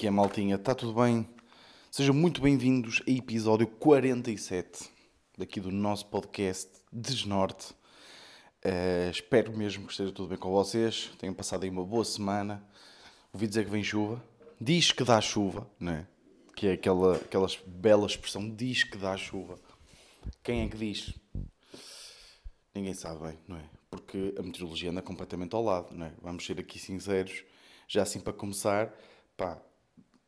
Que é, maltinha? Está tudo bem? Sejam muito bem-vindos a episódio 47 daqui do nosso podcast Desnorte. Uh, espero mesmo que esteja tudo bem com vocês. Tenham passado aí uma boa semana. Ouvi dizer que vem chuva. Diz que dá chuva, não é? Que é aquela, aquela bela expressão, diz que dá chuva. Quem é que diz? Ninguém sabe bem, não é? Porque a meteorologia anda completamente ao lado, não é? Vamos ser aqui sinceros. Já assim para começar, pá,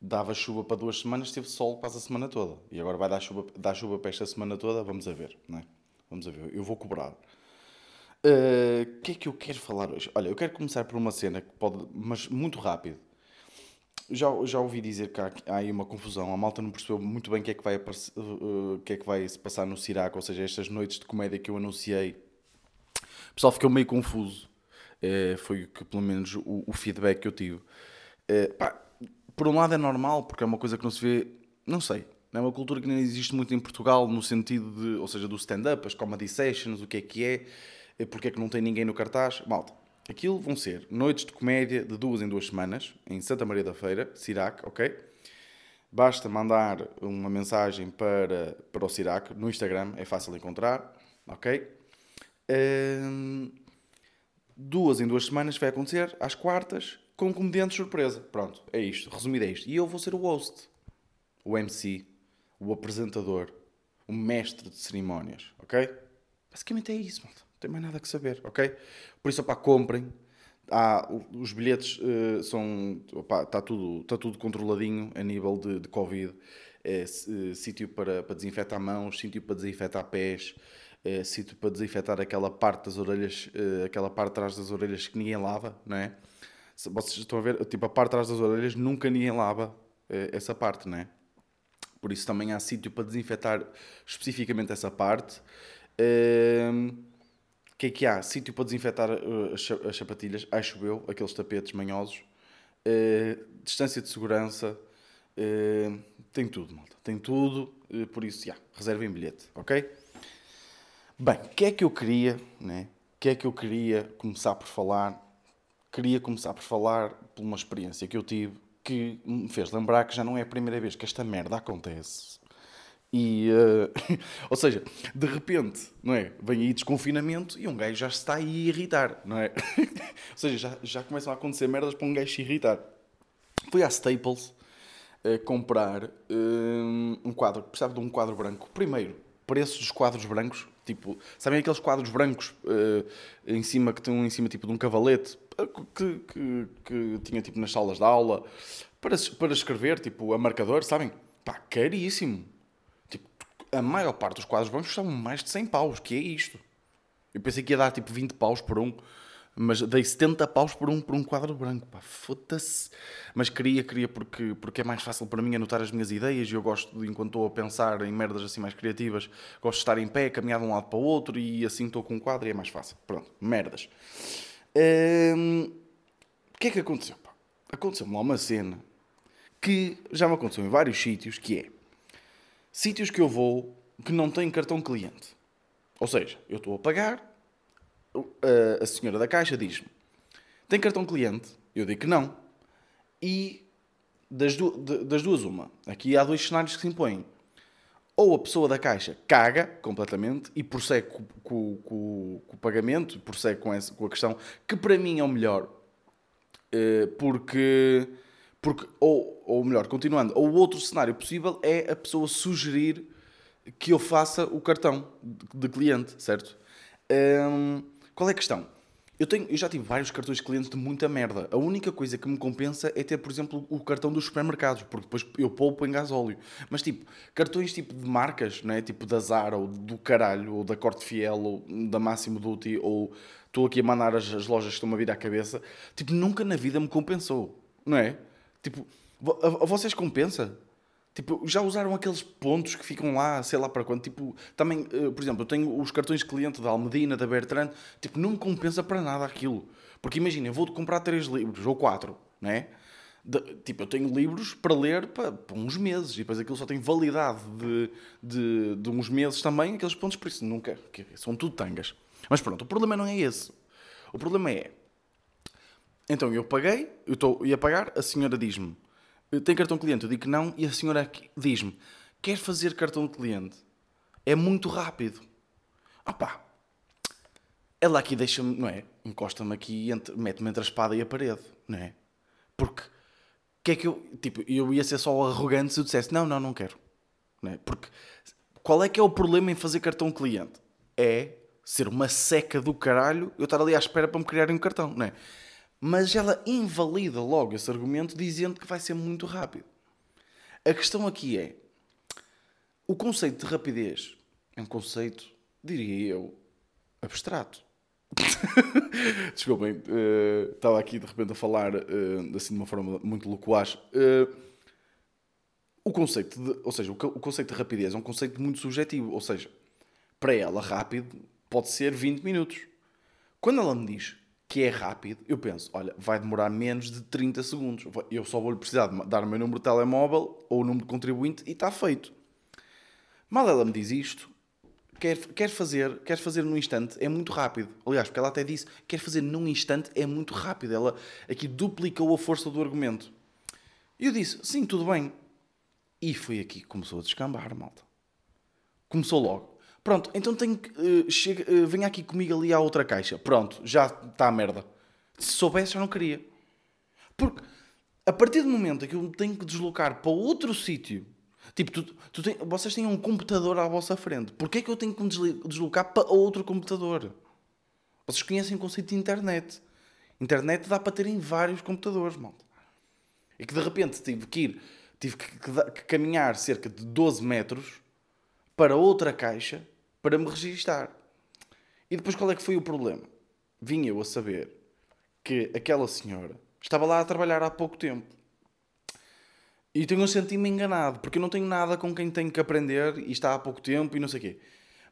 dava chuva para duas semanas, teve sol quase a semana toda. E agora vai dar chuva, dar chuva para esta semana toda, vamos a ver, não é? Vamos a ver, eu vou cobrar. O uh, que é que eu quero falar hoje? Olha, eu quero começar por uma cena que pode, mas muito rápido. Já, já ouvi dizer que há, há aí uma confusão. A malta não percebeu muito bem o que é que vai, uh, que é que vai se passar no Sirac, ou seja, estas noites de comédia que eu anunciei. O pessoal ficou meio confuso. Uh, foi que, pelo menos o, o feedback que eu tive. Uh, pá, por um lado é normal, porque é uma coisa que não se vê, não sei, é uma cultura que nem existe muito em Portugal, no sentido de, ou seja, do stand-up, as comedy sessions, o que é que é, porque é que não tem ninguém no cartaz. Malta, aquilo vão ser noites de comédia de duas em duas semanas, em Santa Maria da Feira, Sirac, ok? Basta mandar uma mensagem para, para o Sirac no Instagram, é fácil encontrar, ok? Um, duas em duas semanas vai acontecer, às quartas, com um comediante surpresa. Pronto, é isto. Resumido é isto. E eu vou ser o host, o MC, o apresentador, o mestre de cerimónias, ok? Basicamente é isso, malta. Não tem mais nada que saber, ok? Por isso, opá, comprem. Há, os bilhetes uh, são. Está tudo, tá tudo controladinho a nível de, de Covid. É, uh, sítio para, para desinfetar mãos, sítio para desinfetar pés, é, sítio para desinfetar aquela parte das orelhas, uh, aquela parte de trás das orelhas que ninguém lava, não é? Vocês estão a ver, tipo, a parte de trás das orelhas nunca ninguém lava eh, essa parte, não é? Por isso também há sítio para desinfetar especificamente essa parte. O ehm, que é que há? Sítio para desinfetar uh, as sapatilhas, acho eu, aqueles tapetes manhosos. Uh, distância de segurança. Uh, tem tudo, malta. Tem tudo. por isso, já, reservem bilhete, ok? Bem, o que é que eu queria, né? O que é que eu queria começar por falar queria começar por falar por uma experiência que eu tive que me fez lembrar que já não é a primeira vez que esta merda acontece. E, uh, ou seja, de repente, não é? Vem aí desconfinamento e um gajo já está aí a irritar, não é? ou seja, já, já começam a acontecer merdas para um gajo se irritar. Fui à Staples uh, comprar uh, um quadro, precisava de um quadro branco. Primeiro, preços dos quadros brancos, tipo, sabem aqueles quadros brancos em cima que estão em cima tipo de um cavalete? que, que, que, tinha tipo nas salas de aula para, para escrever, tipo, a marcador, sabem? Pá, caríssimo. Tipo, a maior parte dos quadros brancos são mais de 100 paus, que é isto. Eu pensei que ia dar tipo 20 paus por um, mas dei 70 paus por um, por um quadro branco. Pá, foda-se. Mas queria, queria porque, porque é mais fácil para mim anotar as minhas ideias e eu gosto, de, enquanto estou a pensar em merdas assim mais criativas, gosto de estar em pé, caminhar de um lado para o outro e assim estou com um quadro e é mais fácil. Pronto, merdas. Hum, o que é que aconteceu? Aconteceu-me lá uma cena que já me aconteceu em vários sítios, que é sítios que eu vou que não têm cartão cliente. Ou seja, eu estou a pagar, a senhora da caixa diz-me, tem cartão cliente? Eu digo que não. E das, du das duas, uma. Aqui há dois cenários que se impõem ou a pessoa da caixa caga completamente e prossegue com, com, com, com o pagamento, prossegue com, essa, com a questão, que para mim é o melhor, eh, porque, porque ou, ou melhor, continuando, ou o outro cenário possível é a pessoa sugerir que eu faça o cartão de cliente, certo? Um, qual é a questão? Eu, tenho, eu já tive vários cartões de clientes de muita merda. A única coisa que me compensa é ter, por exemplo, o cartão dos supermercados, porque depois eu poupo em gasóleo. Mas, tipo, cartões tipo de marcas, não é? Tipo da Zara, ou do caralho, ou da Corte Fiel, ou da Máximo Duty, ou estou aqui a mandar as, as lojas que estão a vir à cabeça. Tipo, nunca na vida me compensou, não é? Tipo, a, a vocês compensa? Tipo, já usaram aqueles pontos que ficam lá, sei lá para quando. Tipo, também, eh, por exemplo, eu tenho os cartões de cliente da Almedina, da Bertrand. Tipo, não me compensa para nada aquilo. Porque imagina, eu vou comprar três livros ou quatro, né? De, tipo, eu tenho livros para ler para, para, uns meses e depois aquilo só tem validade de, de, de uns meses também, aqueles pontos, por isso nunca. São tudo tangas. Mas pronto, o problema não é esse. O problema é. Então eu paguei, eu estou ia pagar, a senhora diz-me tem cartão cliente? Eu digo que não e a senhora diz-me, quer fazer cartão cliente? É muito rápido. Ah pá, ela aqui deixa-me, não é? Encosta-me aqui e mete-me entre a espada e a parede, não é? Porque, que é que eu, tipo, eu ia ser só arrogante se eu dissesse, não, não, não quero. Não é? Porque, qual é que é o problema em fazer cartão cliente? É ser uma seca do caralho eu estar ali à espera para me criarem um cartão, não é? Mas ela invalida logo esse argumento dizendo que vai ser muito rápido. A questão aqui é: o conceito de rapidez é um conceito, diria eu, abstrato. Desculpem, uh, estava aqui de repente a falar uh, assim de uma forma muito loquaz. Uh, o conceito de, ou seja, o, o, conceito de rapidez é um conceito muito subjetivo, ou seja, para ela rápido pode ser 20 minutos. Quando ela me diz que é rápido, eu penso, olha, vai demorar menos de 30 segundos. Eu só vou-lhe precisar de dar o meu número de telemóvel ou o número de contribuinte e está feito. Mal ela me diz isto, quer, quer fazer, quer fazer num instante, é muito rápido. Aliás, porque ela até disse, quer fazer num instante, é muito rápido. Ela aqui duplicou a força do argumento. Eu disse, sim, tudo bem. E foi aqui que começou a descambar, malta. Começou logo. Pronto, então tenho que. Uh, uh, venha aqui comigo ali à outra caixa. Pronto, já está a merda. Se soubesse, já não queria. Porque a partir do momento que eu tenho que deslocar para outro sítio, tipo, tu, tu tem, vocês têm um computador à vossa frente, porquê é que eu tenho que me deslocar para outro computador? Vocês conhecem o conceito de internet. Internet dá para ter em vários computadores, malta. E que de repente tive que ir, tive que, que, que caminhar cerca de 12 metros para outra caixa para me registar. E depois qual é que foi o problema? Vim eu a saber que aquela senhora estava lá a trabalhar há pouco tempo. E tenho sentido-me enganado, porque eu não tenho nada com quem tenho que aprender e está há pouco tempo e não sei o quê.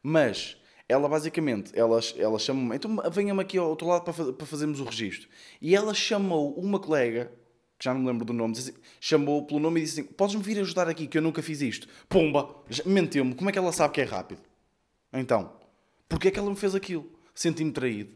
Mas ela basicamente, ela, ela chamou-me, então venha-me aqui ao outro lado para, para fazermos o registro. E ela chamou uma colega, que já não me lembro do nome, chamou pelo nome e disse assim: Podes-me vir ajudar aqui, que eu nunca fiz isto. Pumba! Mentiu-me, como é que ela sabe que é rápido? Então, porquê é que ela me fez aquilo? Senti-me traído.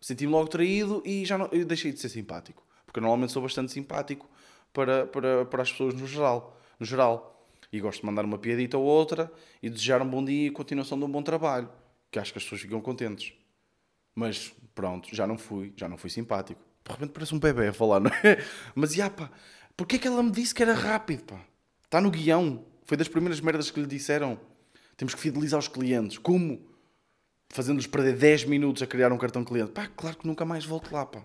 Senti-me logo traído e já não, deixei de ser simpático. Porque eu normalmente sou bastante simpático para, para, para as pessoas no geral, no geral. E gosto de mandar uma piadita ou outra e desejar um bom dia e continuação de um bom trabalho. Que acho que as pessoas ficam contentes. Mas pronto, já não fui, já não fui simpático. De repente parece um bebê a falar, não é? Mas, já pá, porquê é que ela me disse que era rápido, pá? Está no guião. Foi das primeiras merdas que lhe disseram. Temos que fidelizar os clientes. Como? Fazendo-lhes perder 10 minutos a criar um cartão cliente. Pá, claro que nunca mais volto lá, pá.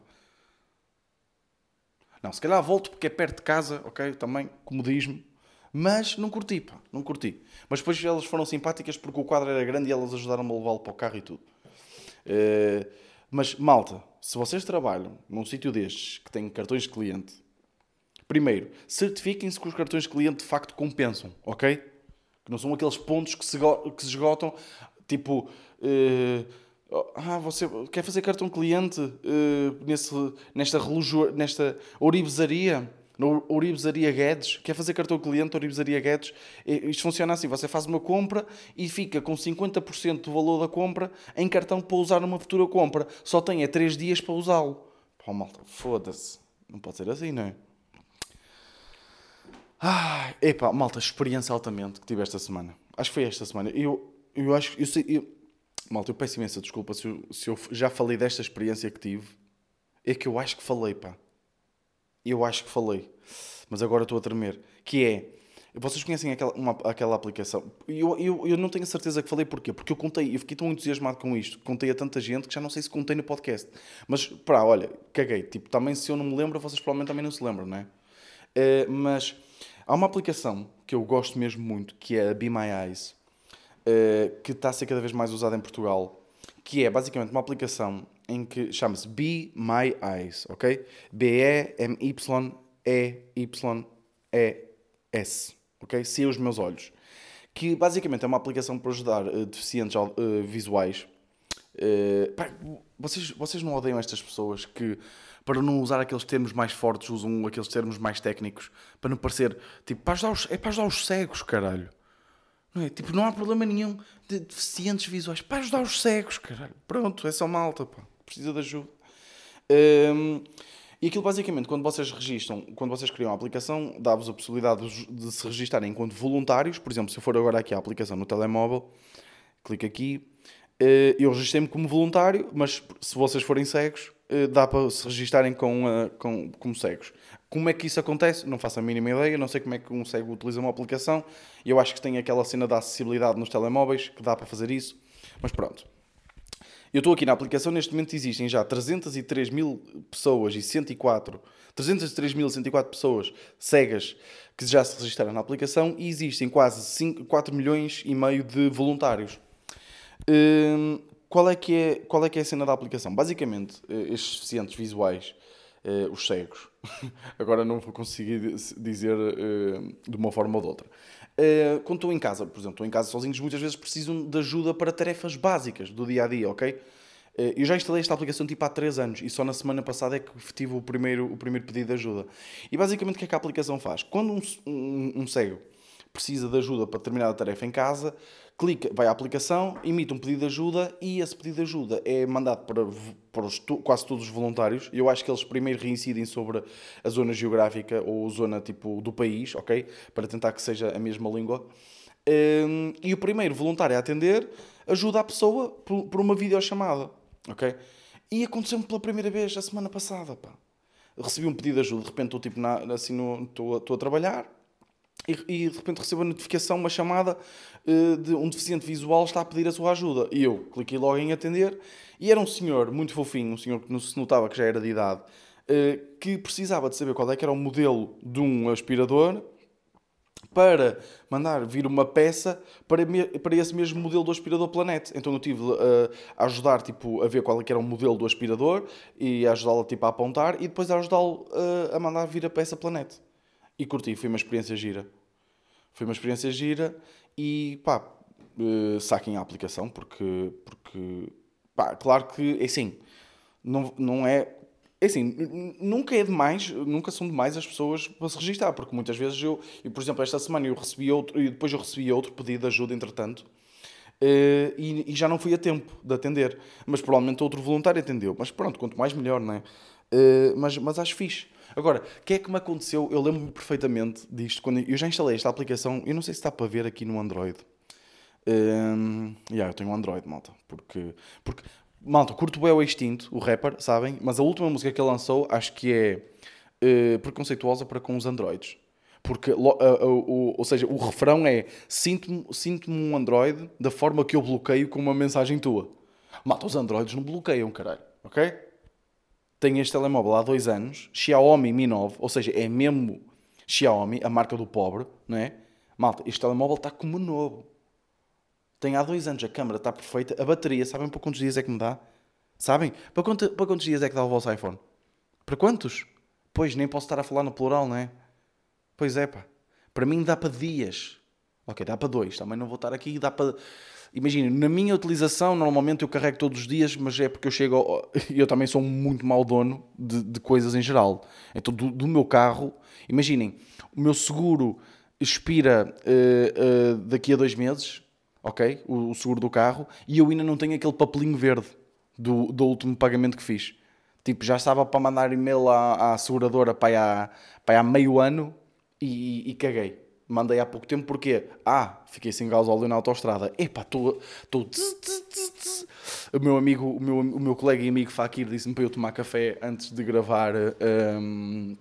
Não, se calhar volto porque é perto de casa, ok? Também, comodismo. Mas não curti, pá, não curti. Mas depois elas foram simpáticas porque o quadro era grande e elas ajudaram-me a levá-lo para o carro e tudo. Uh, mas, malta, se vocês trabalham num sítio destes que tem cartões de cliente, primeiro, certifiquem-se que os cartões de cliente de facto compensam, ok? Não são aqueles pontos que se, que se esgotam, tipo, uh, ah, você quer fazer cartão cliente uh, nesse, nesta relugio, nesta ourivesaria, na Ourivesaria Guedes, quer fazer cartão cliente, Ourivesaria Guedes, isto funciona assim, você faz uma compra e fica com 50% do valor da compra em cartão para usar numa futura compra. Só tem é 3 dias para usá-lo. Pô, malta, foda-se. Não pode ser assim, não é? Ah, epá, malta, experiência altamente que tive esta semana. Acho que foi esta semana. Eu, eu acho eu eu, malta, eu peço imensa desculpa se eu, se eu já falei desta experiência que tive. É que eu acho que falei, pá. Eu acho que falei. Mas agora estou a tremer. Que é. Vocês conhecem aquela, uma, aquela aplicação? Eu, eu, eu não tenho a certeza que falei porquê. Porque eu contei, eu fiquei tão entusiasmado com isto, contei a tanta gente que já não sei se contei no podcast. Mas, pá, olha, caguei. Tipo, também se eu não me lembro, vocês provavelmente também não se lembram, não é? Uh, mas Há uma aplicação que eu gosto mesmo muito, que é a Be My Eyes, uh, que está a ser cada vez mais usada em Portugal, que é basicamente uma aplicação em que chama-se Be My Eyes, ok? B-E-M-Y-E-Y-E-S, ok? Se os meus olhos. Que basicamente é uma aplicação para ajudar uh, deficientes uh, visuais. Pá, vocês, vocês não odeiam estas pessoas que para não usar aqueles termos mais fortes, usam aqueles termos mais técnicos, para não parecer, tipo, para ajudar os, é para ajudar os cegos, caralho. Não é? Tipo, não há problema nenhum de deficientes visuais, para ajudar os cegos, caralho. Pronto, é só malta, pá, precisa de ajuda. Um, E aquilo basicamente, quando vocês registram, quando vocês criam a aplicação, dá-vos a possibilidade de, se registarem enquanto voluntários. Por exemplo, se eu for agora aqui à aplicação no telemóvel, clico aqui, eh, eu registrei-me como voluntário, mas se vocês forem cegos, dá para se registarem com, eh, com, como cegos. Como é que isso acontece? Não faço a mínima ideia, não sei como é que um cego utiliza uma aplicação. Eu acho que tem aquela cena da acessibilidade nos telemóveis, que dá para fazer isso. Mas pronto. Eu estou aqui na aplicação, neste momento existem já 303 mil pessoas e 104, 303.104 pessoas cegas que já se registraram na aplicação e existem quase 5, 4 milhões e meio de voluntários. Hum, qual, é que é, qual é que é a cena da aplicação? Basicamente, eh, estes deficientes visuais, eh, os cegos, agora não vou conseguir dizer eh, de uma forma ou de outra, quando estou em casa, por exemplo, estou em casa sozinhos, muitas vezes precisam de ajuda para tarefas básicas do dia a dia, ok? Eu já instalei esta aplicação tipo há 3 anos e só na semana passada é que tive o primeiro, o primeiro pedido de ajuda. E basicamente o que é que a aplicação faz? Quando um, um, um cego precisa de ajuda para terminar a tarefa em casa, clica, vai à aplicação, emite um pedido de ajuda e esse pedido de ajuda é mandado para, para os, quase todos os voluntários. Eu acho que eles primeiro reincidem sobre a zona geográfica ou zona tipo do país, ok? Para tentar que seja a mesma língua. Um, e o primeiro voluntário a atender ajuda a pessoa por, por uma videochamada, ok? E aconteceu-me pela primeira vez a semana passada, pá. Recebi um pedido de ajuda, de repente estou tipo assim, estou a trabalhar, e, e, de repente recebo a notificação, uma chamada uh, de um deficiente visual está a pedir a sua ajuda. E eu cliquei logo em atender e era um senhor muito fofinho, um senhor que se notava que já era de idade, uh, que precisava de saber qual é que era o modelo de um aspirador para mandar vir uma peça para, me, para esse mesmo modelo do aspirador Planet. Então eu tive uh, a ajudar tipo, a ver qual é que era o modelo do aspirador e a ajudá-lo tipo, a apontar e depois a ajudá-lo uh, a mandar vir a peça Planet e curti, foi uma experiência gira. Foi uma experiência gira e pá, uh, saquem a aplicação porque, porque pá, claro que é assim, não, não é. É assim, nunca é demais, nunca são demais as pessoas para se registrar, porque muitas vezes eu, e por exemplo, esta semana eu recebi outro, e depois eu recebi outro pedido de ajuda, entretanto, uh, e, e, já não fui a tempo de atender, mas provavelmente outro voluntário atendeu. Mas pronto, quanto mais melhor, não é? Uh, mas, mas acho fixe. Agora, o que é que me aconteceu? Eu lembro-me perfeitamente disto. Quando eu já instalei esta aplicação, eu não sei se está para ver aqui no Android. Um, yeah, eu tenho um Android, malta. Porque, porque malta, curto bem o Extinto, o rapper, sabem? Mas a última música que ele lançou acho que é uh, preconceituosa para com os Androids. Porque, uh, uh, ou seja, o refrão é sinto-me sinto um Android da forma que eu bloqueio com uma mensagem tua. Malta, os Androids não bloqueiam, caralho. Ok? Tenho este telemóvel há dois anos, Xiaomi Mi 9, ou seja, é mesmo Xiaomi, a marca do pobre, não é? Malta, este telemóvel está como novo. Tem há dois anos, a câmera está perfeita, a bateria, sabem para quantos dias é que me dá? Sabem? Para, quanto, para quantos dias é que dá o vosso iPhone? Para quantos? Pois, nem posso estar a falar no plural, não é? Pois é, pá. Para mim dá para dias. Ok, dá para dois. Também não vou estar aqui. Dá para Imagina, na minha utilização, normalmente eu carrego todos os dias, mas é porque eu chego. Eu também sou muito mau dono de, de coisas em geral. Então, do, do, meu carro, imaginem, o meu seguro expira uh, uh, daqui a dois meses, ok? O, o, seguro do carro, e eu ainda não tenho aquele papelinho verde do, do último pagamento que fiz. Tipo, já estava para mandar e-mail à, à seguradora para há, para há meio ano e, e caguei mandei há pouco tempo porque ah, fiquei sem gás óleo na autostrada. Epá, estou. O meu amigo, o meu, o meu colega e amigo Fakir disse-me para eu tomar café antes de gravar um,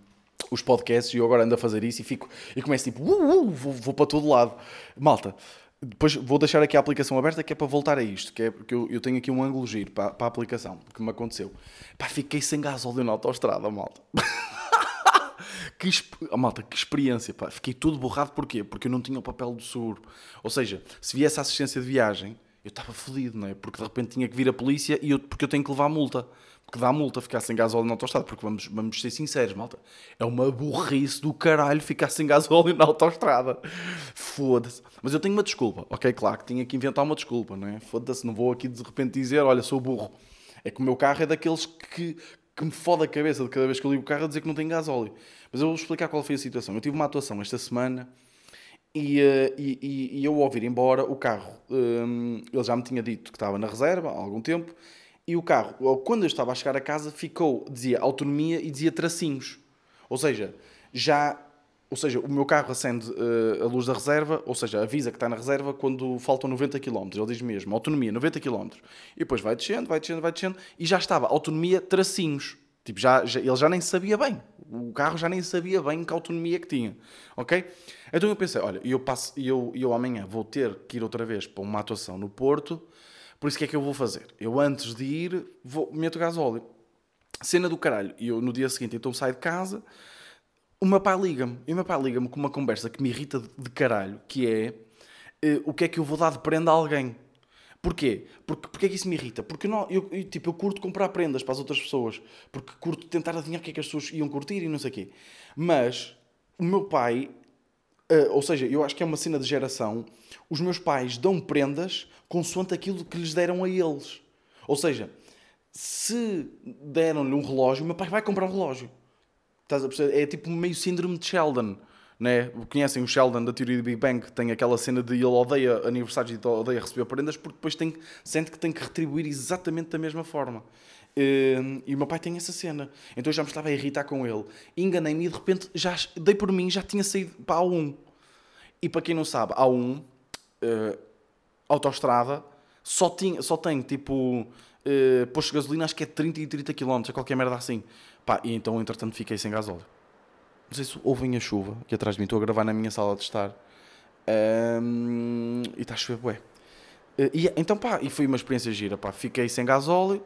os podcasts e eu agora ando a fazer isso e fico e começo tipo, uh, uh, vou, vou para todo lado. Malta, depois vou deixar aqui a aplicação aberta que é para voltar a isto, que é porque eu, eu tenho aqui um ângulo giro para, para a aplicação, que me aconteceu. Pá, fiquei sem gás óleo na autostrada, malta. que, oh, malta, que experiência, pá. Fiquei todo borrado, porquê? Porque eu não tinha o papel do seguro. Ou seja, se viesse a assistência de viagem, eu estava fodido, não é? Porque de repente tinha que vir a polícia e eu, porque eu tenho que levar multa. Porque dá multa ficar sem gasóleo na autostrada. Porque vamos, vamos ser sinceros, malta. É uma burrice do caralho ficar sem gasóleo na autostrada. Foda-se. Mas eu tenho uma desculpa. Ok, claro que tinha que inventar uma desculpa, não é? Foda-se, não vou aqui de repente dizer, olha, sou burro. É que o meu carro é daqueles que, que me foda a cabeça de cada vez que eu ligo o carro a dizer que não tem gasóleo. Mas eu vou explicar qual foi a situação. Eu tive uma atuação esta semana e, uh, e, e, eu ao vir embora, o carro, um, ele já me tinha dito que estava na reserva há algum tempo e o carro, quando eu estava a chegar a casa, ficou, dizia autonomia e dizia tracinhos. Ou seja, já ou seja, o meu carro acende uh, a luz da reserva, ou seja, avisa que está na reserva quando faltam 90 km. Ele diz mesmo, autonomia, 90 km. E depois vai descendo, vai descendo, vai descendo, e já estava, autonomia, tracinhos. Tipo, já, já, ele já nem sabia bem. O carro já nem sabia bem que autonomia que tinha. Ok? Então eu pensei, olha, eu, passo, eu, eu amanhã vou ter que ir outra vez para uma atuação no Porto, por isso que é que eu vou fazer? Eu antes de ir, vou, meto gasóleo. Cena do caralho. E eu no dia seguinte então saio de casa o meu pai liga-me. E o meu pai liga-me com uma conversa que me irrita de, caralho, que é uh, o que é que eu vou dar de prenda a alguém. Porquê? Porque, porque é que isso me irrita? Porque não, eu, eu, tipo, eu curto comprar prendas para as outras pessoas. Porque curto tentar adivinhar o que é que as pessoas iam curtir e não sei o quê. Mas o meu pai, uh, ou seja, eu acho que é uma cena de geração, os meus pais dão prendas consoante aquilo que lhes deram a eles. Ou seja, se deram-lhe um relógio, o meu pai vai comprar um relógio. Estás a perceber? É tipo meio síndrome de Sheldon. Né? Conhecem o Sheldon da teoria do Big Bang, que tem aquela cena de ele odeia aniversários e odeia receber prendas porque depois tem, sente que tem que retribuir exatamente da mesma forma. Hum, e o meu pai tem essa cena. Então eu já me estava a irritar com ele. Enganei-me e de repente já dei por mim, já tinha saído para a 1. E para quem não sabe, a 1, uh, eh, autoestrada, só, só tem tipo uh, posto de gasolina, acho que é 30 e 30 km, é qualquer merda assim. Pá, e então, entretanto, fiquei sem gasóleo. Não sei se ouvem a chuva aqui atrás de mim. Estou a gravar na minha sala de estar. Um, e está a chover, bué. Uh, e, então, pá, e foi uma experiência gira, pá. Fiquei sem gasóleo.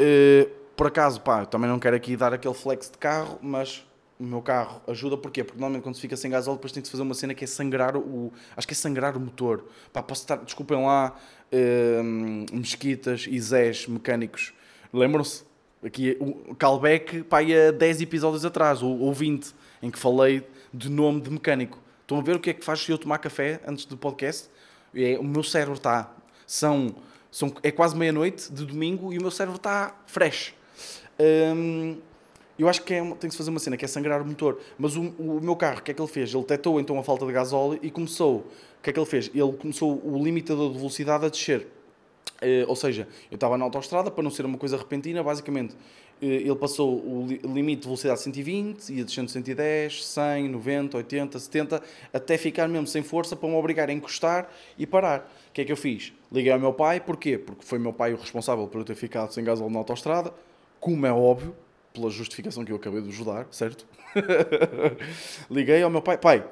Uh, por acaso, pá, também não quero aqui dar aquele flex de carro, mas o meu carro ajuda, porquê? Porque normalmente quando se fica sem gasóleo depois tem se fazer uma cena que é sangrar o... Acho que é sangrar o motor. Pá, posso estar... Desculpem lá, uh, mesquitas e zés mecânicos. Lembram-se? Aqui, o callback pá, há 10 episódios atrás, ou, ou 20, em que falei de nome de mecânico. Estão a ver o que é que faz se eu tomar café antes do podcast? É, o meu cérebro está. São, são, é quase meia-noite de domingo e o meu cérebro está fresh. Hum, eu acho que é, tem que se fazer uma cena que é sangrar o motor. Mas o, o meu carro, o que é que ele fez? Ele detectou então a falta de gasóleo e começou. O que é que ele fez? Ele começou o limitador de velocidade a descer. Uh, ou seja, eu estava na autostrada, para não ser uma coisa repentina, basicamente uh, ele passou o li limite de velocidade 120, ia descendo 110, 100, 90, 80, 70, até ficar mesmo sem força para me obrigar a encostar e parar. O que é que eu fiz? Liguei ao meu pai, porquê? Porque foi meu pai o responsável por eu ter ficado sem gasóleo na autostrada, como é óbvio, pela justificação que eu acabei de ajudar, certo? Liguei ao meu pai, pai,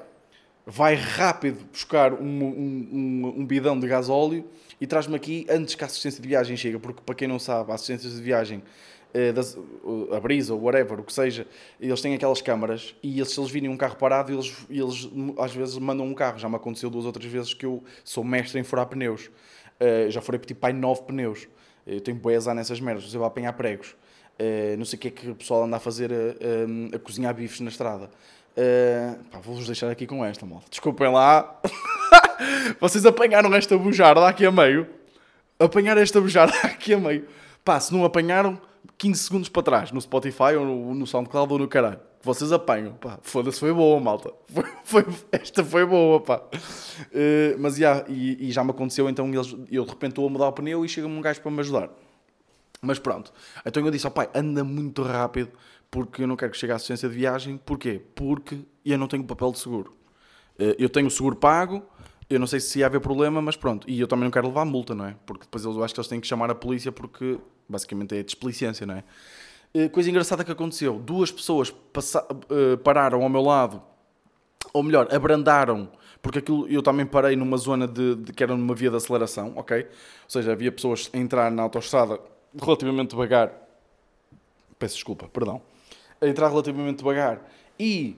vai rápido buscar um, um, um, um bidão de gasóleo e traz-me aqui antes que a assistência de viagem chegue, porque para quem não sabe, a assistência de viagem, eh, a Brisa whatever, o que seja, eles têm aquelas câmaras e eles, se eles virem um carro parado, eles, eles às vezes mandam um carro. Já me aconteceu duas ou três vezes que eu sou mestre em furar pneus. Uh, já furei tipo pai nove pneus. Eu tenho boias nessas merdas, eu vou apanhar pregos. Uh, não sei o que é que o pessoal anda a fazer a, a, a cozinhar bifes na estrada. Uh, Vou-vos deixar aqui com esta, malta. Desculpem lá. Vocês apanharam esta bujarda aqui a meio. Apanharam esta bujarda aqui a meio. Pá, se não apanharam, 15 segundos para trás, no Spotify ou no, no SoundCloud ou no caralho. Vocês apanham. Pá, foda-se, foi boa, malta. Foi, foi, esta foi boa, pá. Uh, mas yeah, e, e, já me aconteceu, então eles, eu de repente estou a mudar o pneu e chega-me um gajo para me ajudar. Mas pronto. Então eu disse ao pai, anda muito rápido porque eu não quero que chegue à assistência de viagem. Porquê? Porque eu não tenho papel de seguro. Eh, eu tenho o seguro pago, eu não sei se ia haver problema, mas pronto. E eu também não quero levar multa, não é? Porque depois eu acho que eles têm que chamar a polícia porque basicamente é desplicência, não é? Eh, coisa engraçada que aconteceu: duas pessoas eh, pararam ao meu lado, ou melhor, abrandaram, porque aquilo eu também parei numa zona de, de, que era numa via de aceleração, ok? Ou seja, havia pessoas a entrar na autoestrada relativamente devagar. Peço desculpa, perdão a entrar relativamente devagar e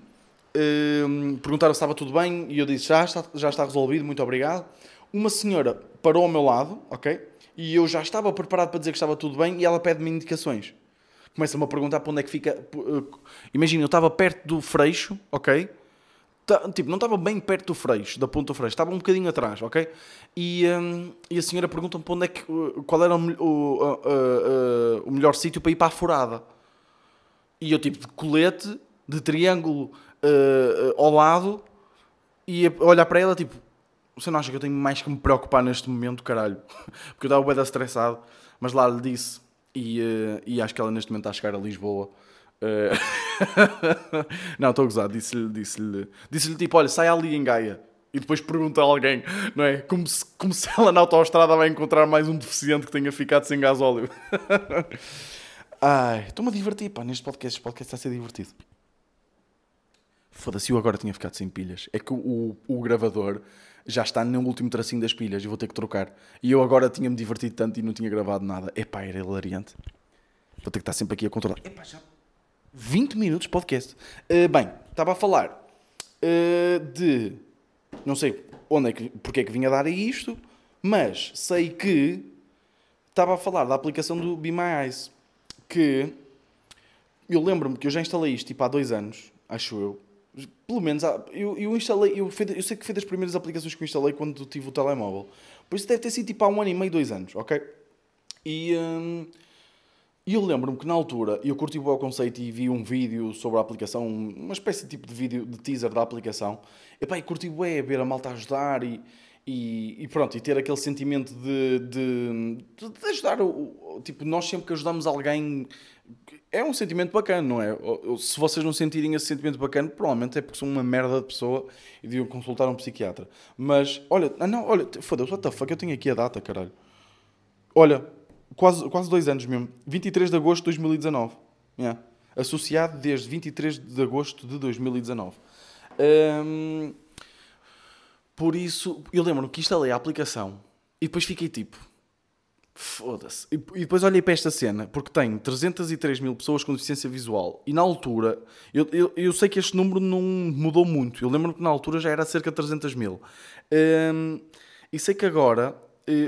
um, perguntaram se estava tudo bem e eu disse já está, já está resolvido, muito obrigado. Uma senhora parou ao meu lado, ok? E eu já estava preparado para dizer que estava tudo bem e ela pede-me indicações. Começa-me a perguntar para onde é que fica. Uh, imagina, eu estava perto do freixo, ok? Tipo, não estava bem perto do freixo, da ponta do freixo, estava um bocadinho atrás, ok? E, um, e a senhora pergunta-me onde é que, qual era o, o, uh, uh, o melhor sítio para ir para a furada. E eu tipo de colete, de triângulo uh, ao lado, e olhar para ela tipo, você não acha que eu tenho mais que me preocupar neste momento, caralho? Porque eu estava bem estressado, mas lá lhe disse, E, uh, e acho que ela neste momento está a chegar a Lisboa. Uh... não, estou a gozar. Disse-lhe, disse-lhe, disse-lhe tipo: olha, sai ali em Gaia. E depois pergunta a alguém, não é? Como se, como se ela na autoestrada vai encontrar mais um deficiente que tenha ficado sem gasóleo. Ai, estou-me a divertir, pá, neste podcast. Este podcast está a ser divertido. Foda-se, eu agora tinha ficado sem pilhas. É que o, o, gravador já está no último tracinho das pilhas e vou ter que trocar. E eu agora tinha-me divertido tanto e não tinha gravado nada. Epá, era hilariante. Vou ter que estar sempre aqui a controlar. Epá, já 20 minutos de podcast. Uh, bem, estava a falar uh, de. Não sei onde é que, porque é que vinha dar a isto, mas sei que estava a falar da aplicação do Be My Eyes. Que eu lembro-me que eu já instalei isto tipo há dois anos, acho eu pelo menos, eu, eu instalei, eu, eu sei que foi das primeiras aplicações que eu instalei quando tive o telemóvel. Por isso deve ter sido tipo há um ano e meio, dois anos, ok? E hum, eu lembro-me que na altura eu curti o conceito e vi um vídeo sobre a aplicação, uma espécie de tipo de vídeo de teaser da aplicação. E pá, e curti o ver a malta ajudar e, e, e, pronto, e ter aquele sentimento de, de, de ajudar. O, tipo, nós sempre que ajudamos alguém é um sentimento bacana, não é? Se vocês não sentirem esse sentimento bacana, provavelmente é porque são uma merda de pessoa e deviam consultar um psiquiatra. Mas, olha, ah, não, olha, foda-se, what the fuck, eu tenho aqui a data, caralho. Olha, quase, quase dois anos mesmo. 23 de agosto de 2019. Yeah. Associado desde 23 de agosto de 2019. Um, por isso, eu lembro-me que instalei a aplicação e depois fiquei tipo Foda-se. E, depois olhei para esta cena, porque tem 303 mil pessoas com deficiência visual. E na altura, eu, eu, eu sei que este número não mudou muito. Eu lembro-me que na altura já era cerca de 300 mil. Um, e sei que agora,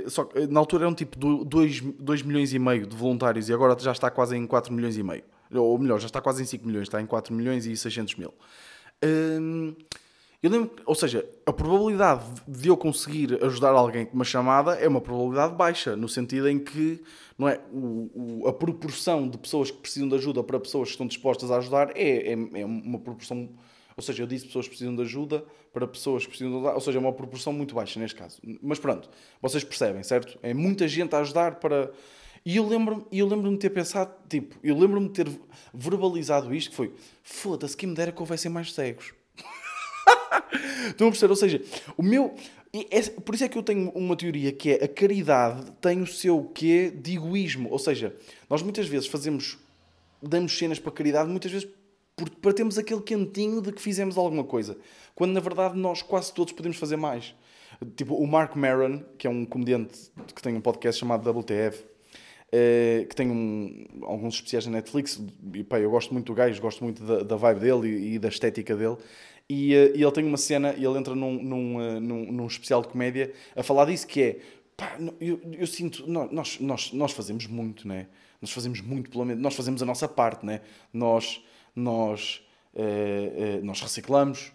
só, na altura eram tipo 2, 2 milhões e meio de voluntários e agora já está quase em 4 milhões e meio. Ou melhor, já está quase em 5 milhões, está em 4 milhões e 600 mil. Um, eu lembro, ou seja, a probabilidade de eu conseguir ajudar alguém com uma chamada é uma probabilidade baixa, no sentido em que não é, o, o, a proporção de pessoas que precisam de ajuda para pessoas que estão dispostas a ajudar é, é, é, uma proporção. Ou seja, eu disse pessoas que precisam de ajuda para pessoas que precisam de ajuda, ou seja, é uma proporção muito baixa neste caso. Mas pronto, vocês percebem, certo? É muita gente a ajudar para. E eu lembro-me eu lembro de ter pensado, tipo, eu lembro-me de ter verbalizado isto, que foi, foda-se, quem me dera que houvessem mais cegos. Estão a perceber? Ou seja, o meu. É, por isso é que eu tenho uma teoria que é a caridade tem o seu quê de egoísmo. Ou seja, nós muitas vezes fazemos. damos cenas para caridade, muitas vezes para termos aquele quentinho de que fizemos alguma coisa. Quando na verdade nós quase todos podemos fazer mais. Tipo, o Mark Maron, que é um comediante que tem um podcast chamado WTF, eh, que tem um, alguns especiais na Netflix, e pá, eu gosto muito do gajo, gosto muito da, da vibe dele e, e, da estética dele, e, uh, e ele tem uma cena, e ele entra num, num, uh, num, num, especial de comédia a falar disso, que é, pá, eu, eu sinto, nós, nós, nós fazemos muito, né? Nós fazemos muito, pelo menos, nós fazemos a nossa parte, né? Nós, nós, uh, nós reciclamos,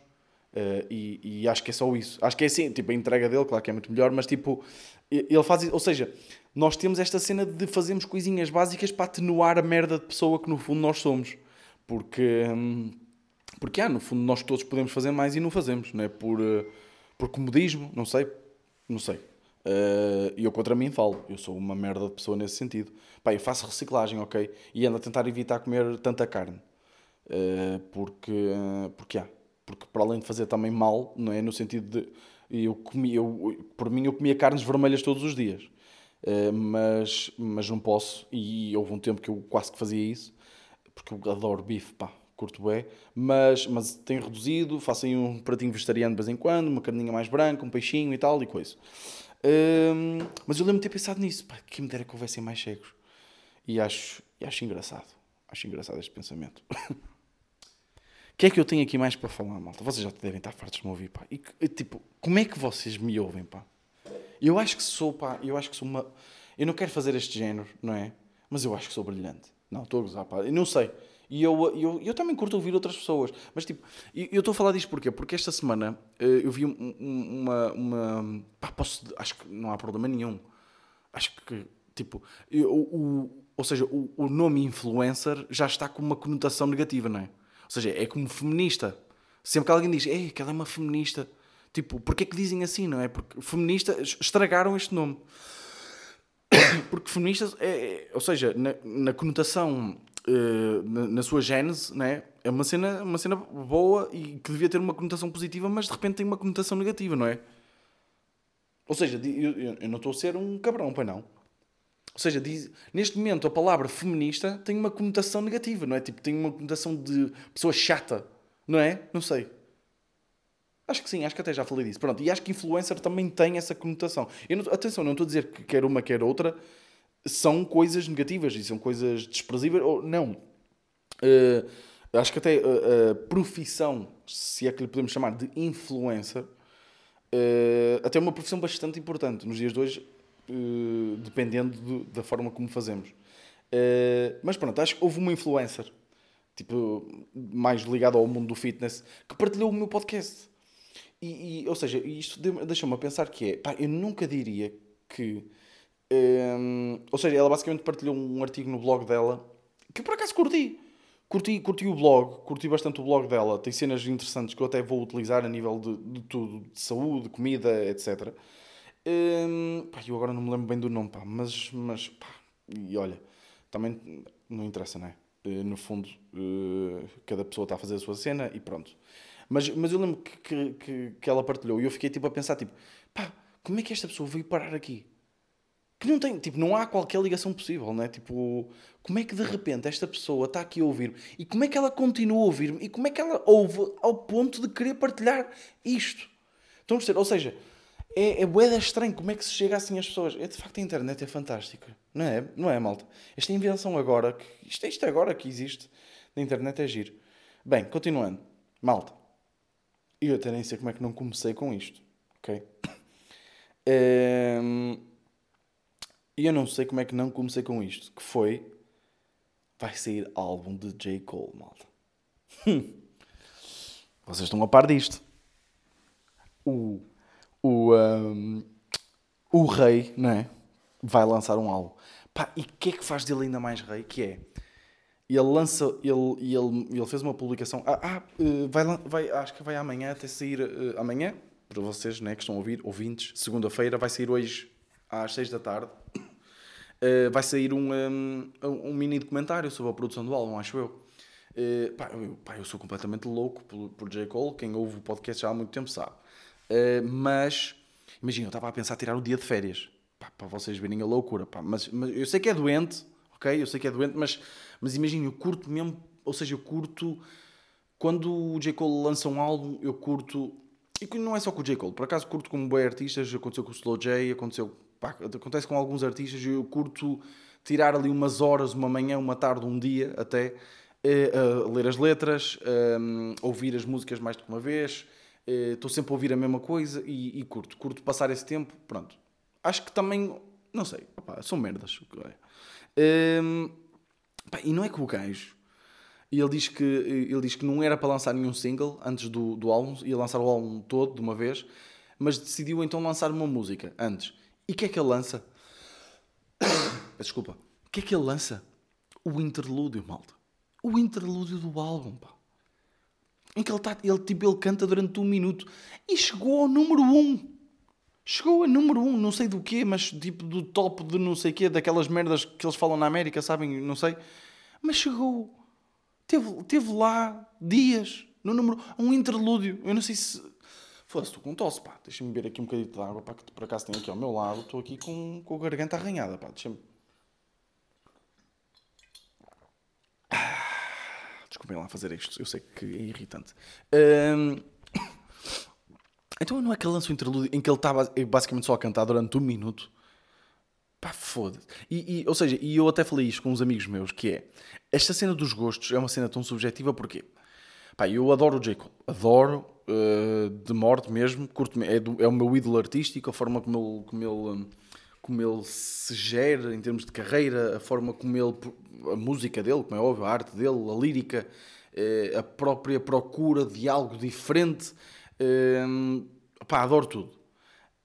e, e, acho que é só isso. Acho que é assim, tipo, a entrega dele, claro que é muito melhor, mas tipo, ele faz ou seja, nós temos esta cena de fazermos coisinhas básicas para atenuar a merda de pessoa que no fundo nós somos. Porque... Hum, porque, ah, no fundo, nós todos podemos fazer mais e não fazemos, não é? Por, uh, por comodismo, não sei. Não sei. Eh, e uh, eu contra mim falo. Eu sou uma merda de pessoa nesse sentido. Pá, eu faço reciclagem, ok? E ando a tentar evitar comer tanta carne. Uh, porque, porque há. Porque para além de fazer também mal, não é? No sentido de. Eu comia, eu, por mim, eu comia carnes vermelhas todos os dias. Uh, mas, mas não posso. E houve um tempo que eu quase que fazia isso. Porque eu adoro bife, pá curto bem, mas, mas tenho reduzido, faço aí um pratinho vegetariano de vez em quando, uma carninha mais branca, um peixinho e tal e coisa. Hum, mas eu lembro de ter pensado nisso, pá, que me dera que houvessem mais cegos. E acho, e acho engraçado. Acho engraçado este pensamento. O que é que eu tenho aqui mais para falar, malta? Vocês já devem estar fartos de me ouvir, pá. E, tipo, como é que vocês me ouvem, pá? Eu acho que sou, pá, eu acho que sou uma... Eu não quero fazer este género, não é? Mas eu acho que sou brilhante. Não, estou a gozar, pá. Eu não sei. E eu, eu, eu também curto ouvir outras pessoas. Mas tipo, eu estou a falar disto porquê? Porque esta semana eh, eu vi uma. uma pá, posso, acho que não há problema nenhum. Acho que, tipo, eu, o, ou seja, o, o nome influencer já está com uma conotação negativa, não é? Seja, é como feminista. Sempre que alguém diz, ei, que ela é uma feminista. Tipo, porquê que dizem assim, não é? Porque feminista estragaram este nome. Porque feminista, é, é, ou seja, na, na conotação, uh, na, na, sua gênese, né, é uma cena, uma cena boa e que devia ter uma conotação positiva, mas de repente tem uma conotação negativa, não é? Ou seja, eu, eu não estou a ser um cabrão, pai não. Ou seja, diz, neste momento a palavra feminista tem uma conotação negativa, não é? Tipo, tem uma conotação de pessoa chata, não é? Não sei. Acho que sim, acho que até já falei disso. Pronto, e acho que influencer também tem essa conotação. Não, atenção, não estou a dizer que quer uma, quer outra são coisas negativas e são coisas desprezíveis. Ou, não. Uh, acho que até a, a, profissão, se é que lhe podemos chamar de influencer, uh, até é uma profissão bastante importante nos dias de hoje, uh, dependendo do, da forma como fazemos. mas pronto, acho que houve uma influencer, tipo, mais ligada ao mundo do fitness, que partilhou o meu podcast. E, e, ou seja, isto deixa-me a pensar que é, pá, eu nunca diria que. Um, ou seja, ela basicamente partilhou um artigo no blog dela que por acaso curti. Curti, curti o blog, curti bastante o blog dela. Tem cenas interessantes que eu até vou utilizar a nível de, de tudo, de saúde, comida, etc. Um, pá, eu agora não me lembro bem do nome, pá, mas, mas pá, e olha, também não interessa, não é? Eh, no fundo, uh, cada pessoa está a fazer a sua cena e pronto. Mas, mas eu lembro que, que, que ela partilhou e eu fiquei tipo a pensar, tipo, pá, como é que esta pessoa veio parar aqui? Que não tem, tipo, não há qualquer ligação possível, né? Tipo, como é que de repente esta pessoa está aqui a ouvir-me? E como é que ela continua a ouvir-me? E como é que ela ouve ao ponto de querer partilhar isto? Estão a perceber? Ou seja, é, é boeda estranho como é que se chega assim às pessoas. É, de facto, a internet é fantástica. Não é? Não é, malta? Esta invenção agora, isto, isto agora que existe na internet é giro. Bem, continuando. Malta. Eu até nem sei como é que não comecei com isto, ok? Ehm, e eu não sei como é que não comecei com isto, que foi... Vai sair álbum de J. Cole, malta. Vocês estão a par disto. O... O... Um, o rei, não é? Vai lançar um álbum. Pá, e o que é que faz dele ainda mais rei? Que é ele lança, ele, ele, ele fez uma publicação. Ah, ah eh, vai, vai, acho que vai amanhã até sair. Uh, amanhã, para vocês né, que estão a ouvir, ouvintes, segunda-feira, vai sair hoje às 6 da tarde. Uh, vai sair um, um, um, mini documentário sobre a produção do álbum, acho eu. Uh, pá, eu, pá, eu sou completamente louco por, por J. Cole. Quem ouve o podcast já há muito tempo sabe. Mas, imagina, eu estava a pensar tirar o dia de férias. Pá, para vocês verem a loucura. Pá, mas, mas eu sei que é doente, ok? Eu sei que é doente, mas mas imagina, eu curto mesmo, ou seja, eu curto quando o J. Cole lança um álbum, eu curto. E não é só com o J. Cole, por acaso curto com boi artistas, aconteceu com o Slow J, aconteceu, pá, acontece com alguns artistas, eu curto tirar ali umas horas, uma manhã, uma tarde, um dia até, eh, a ler as letras, a ouvir as músicas mais do que uma vez, eh, estou sempre a ouvir a mesma coisa e, e, curto, curto passar esse tempo, pronto. Acho que também, não sei, opá, são merdas. Um, Pá, e não é que o gajo. Ele diz, que, ele diz que não era para lançar nenhum single antes do, do álbum, ia lançar o álbum todo de uma vez, mas decidiu então lançar uma música antes. E o que é que ele lança? Desculpa. O que é que ele lança? O interlúdio, malta. O interlúdio do álbum, pá. Em que ele, tá, ele, tipo, ele canta durante um minuto e chegou ao número um. Chegou a número 1, um, não sei do quê, mas tipo do top de não sei quê, daquelas merdas que eles falam na América, sabem? Não sei. Mas chegou. Teve, teve lá dias, no número. Um interlúdio. Eu não sei se. Foda-se, estou com tosse, pá. Deixa-me beber aqui um bocadinho de água, pá, que por acaso tenho aqui ao meu lado. Estou aqui com, com a garganta arranhada, pá. Deixa-me. Desculpem lá fazer isto, eu sei que é irritante. Um... Então não é que ele lança o interlúdio em que ele estava basicamente só a cantar durante um minuto? Pá, foda-se. E, e, ou seja, e eu até falei isto com uns amigos meus, que é, esta cena dos gostos é uma cena tão subjetiva, porquê? Pá, eu adoro o J. Cole, adoro, uh, de morte mesmo, curto é, do, é o meu ídolo artístico, a forma como ele, como ele, como ele se gera em termos de carreira, a forma como ele, a música dele, como é óbvio, a arte dele, a lírica, uh, a própria procura de algo diferente, Uh, pá, adoro tudo.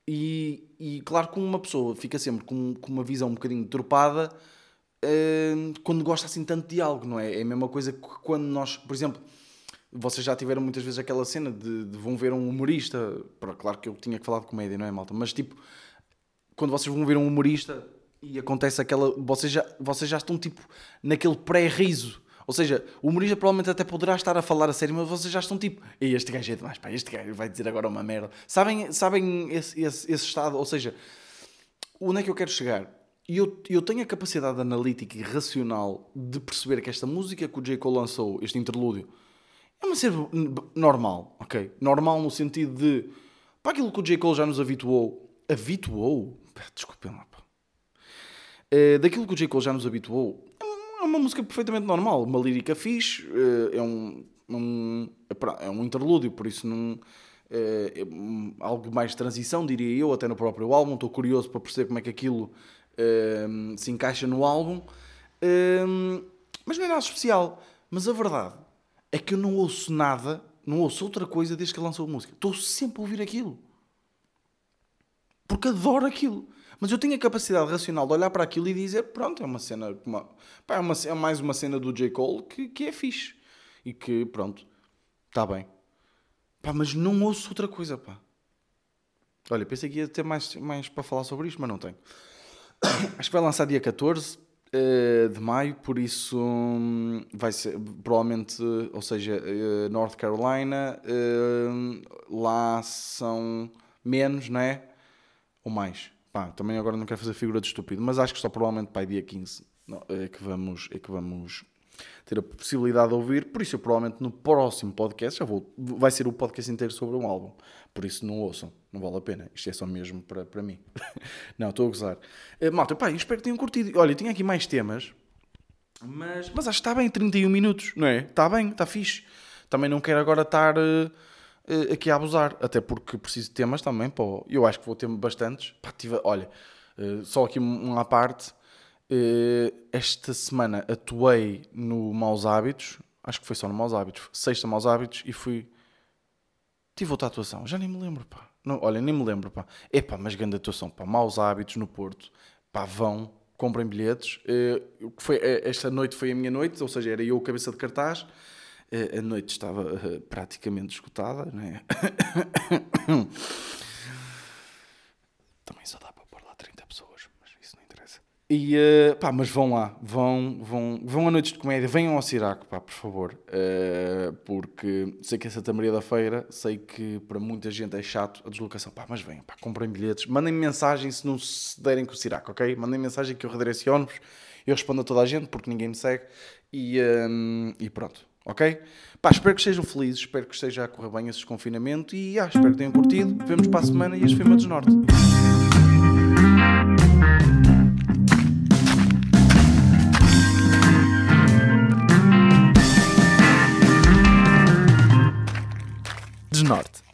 E, e claro que uma pessoa fica sempre com, com uma visão um bocadinho tropada uh, quando gosta assim tanto de algo, não é? É a mesma coisa que quando nós, por exemplo, vocês já tiveram muitas vezes aquela cena de, de vão ver um humorista. Claro que eu tinha que falar de comédia, não é, malta? Mas tipo, quando vocês vão ver um humorista e acontece aquela. Vocês já, vocês já estão tipo naquele pré-riso. Ou seja, o humorista provavelmente até poderá estar a falar a sério, mas vocês já estão tipo, "Ei, este gajo é demais, pá, este gajo vai dizer agora uma merda. Sabem, sabem esse, esse, esse estado? Ou seja, onde é que eu quero chegar? E eu, eu tenho a capacidade analítica e racional de perceber que esta música que o J. Cole lançou, este interlúdio, é uma cena normal, ok? Normal no sentido de, para aquilo que o J. Cole já nos habituou, habituou? Desculpem lá, pá. Eh, daquilo que o J. Cole já nos habituou, é uma- é música perfeitamente normal, uma lírica fixe, eh, é um, um- é é um interlúdio, por isso não, eh, é algo mais de transição, diria eu, até no próprio álbum. Estou curioso para perceber como é que aquilo se encaixa no álbum, mas não é nada especial. Mas a verdade é que eu não ouço nada, não ouço outra coisa desde que lançou a música. Estou sempre a ouvir aquilo porque adoro aquilo. Mas eu tenho a capacidade racional de olhar para aquilo e dizer: pronto, é uma cena. Uma, pá, é, uma, é mais uma cena do J. Cole que, que é fixe. E que, pronto, está bem. Pá, mas não ouço outra coisa, pá. Olha, pensei que ia ter mais, mais para falar sobre isto, mas não tenho. Acho que vai lançar dia 14 eh, de maio, por isso hum, vai ser provavelmente, ou seja, eh, North Carolina, eh, lá são menos, não é? Ou mais. Pá, também agora não quero fazer figura de estúpido, mas acho que só provavelmente para dia 15 não, é, que vamos, é que vamos ter a possibilidade de ouvir. Por isso, eu provavelmente no próximo podcast já vou. Vai ser o podcast inteiro sobre um álbum. Por isso, não ouçam, não vale a pena. Isto é só mesmo para, para mim. não, estou a gozar. Uh, malta, pá, espero que tenham curtido. Olha, tinha aqui mais temas, mas, mas acho que está bem 31 minutos, não é? Está bem, está fixe. Também não quero agora estar. uh, uh, aqui a abusar, até porque preciso de temas também. Pô. Eu acho que vou ter bastantes. Pá, tive- olha, uh, só aqui um- uma parte. Uh, esta semana atuei no Maus Hábitos, acho que foi só no Maus Hábitos, sexta Maus Hábitos, e fui. Tive outra atuação, já nem me lembro, pá. Não, olha, nem me lembro, pá. Epá, mas grande atuação, pá. Maus Hábitos no Porto, pá, vão, comprem bilhetes. Uh, foi, esta noite foi a minha noite, ou seja, era eu cabeça de cartaz. Uh, a noite estava uh, praticamente esgotada, né? Também só dá para pôr lá 30 pessoas, mas isso não interessa. E, eh, pá, mas vão lá, vão, vão, vão a noites de comédia, venham ao Siraco, pá, por favor. Eh, porque sei que é Santa Maria da Feira, sei que para muita gente é chato a deslocação. Pá, mas venham, pá, comprem bilhetes, mandem mensagem se não se derem com o Siraco, ok? Mandem mensagem que eu redireciono-vos, eu respondo a toda a gente porque ninguém me segue e, ehm, e pronto. Ok? Pá, espero que estejam felizes, espero que esteja a correr bem esse desconfinamento e ah, espero que tenham curtido. Vemos para a semana e este foi o desnorte. Desnorte.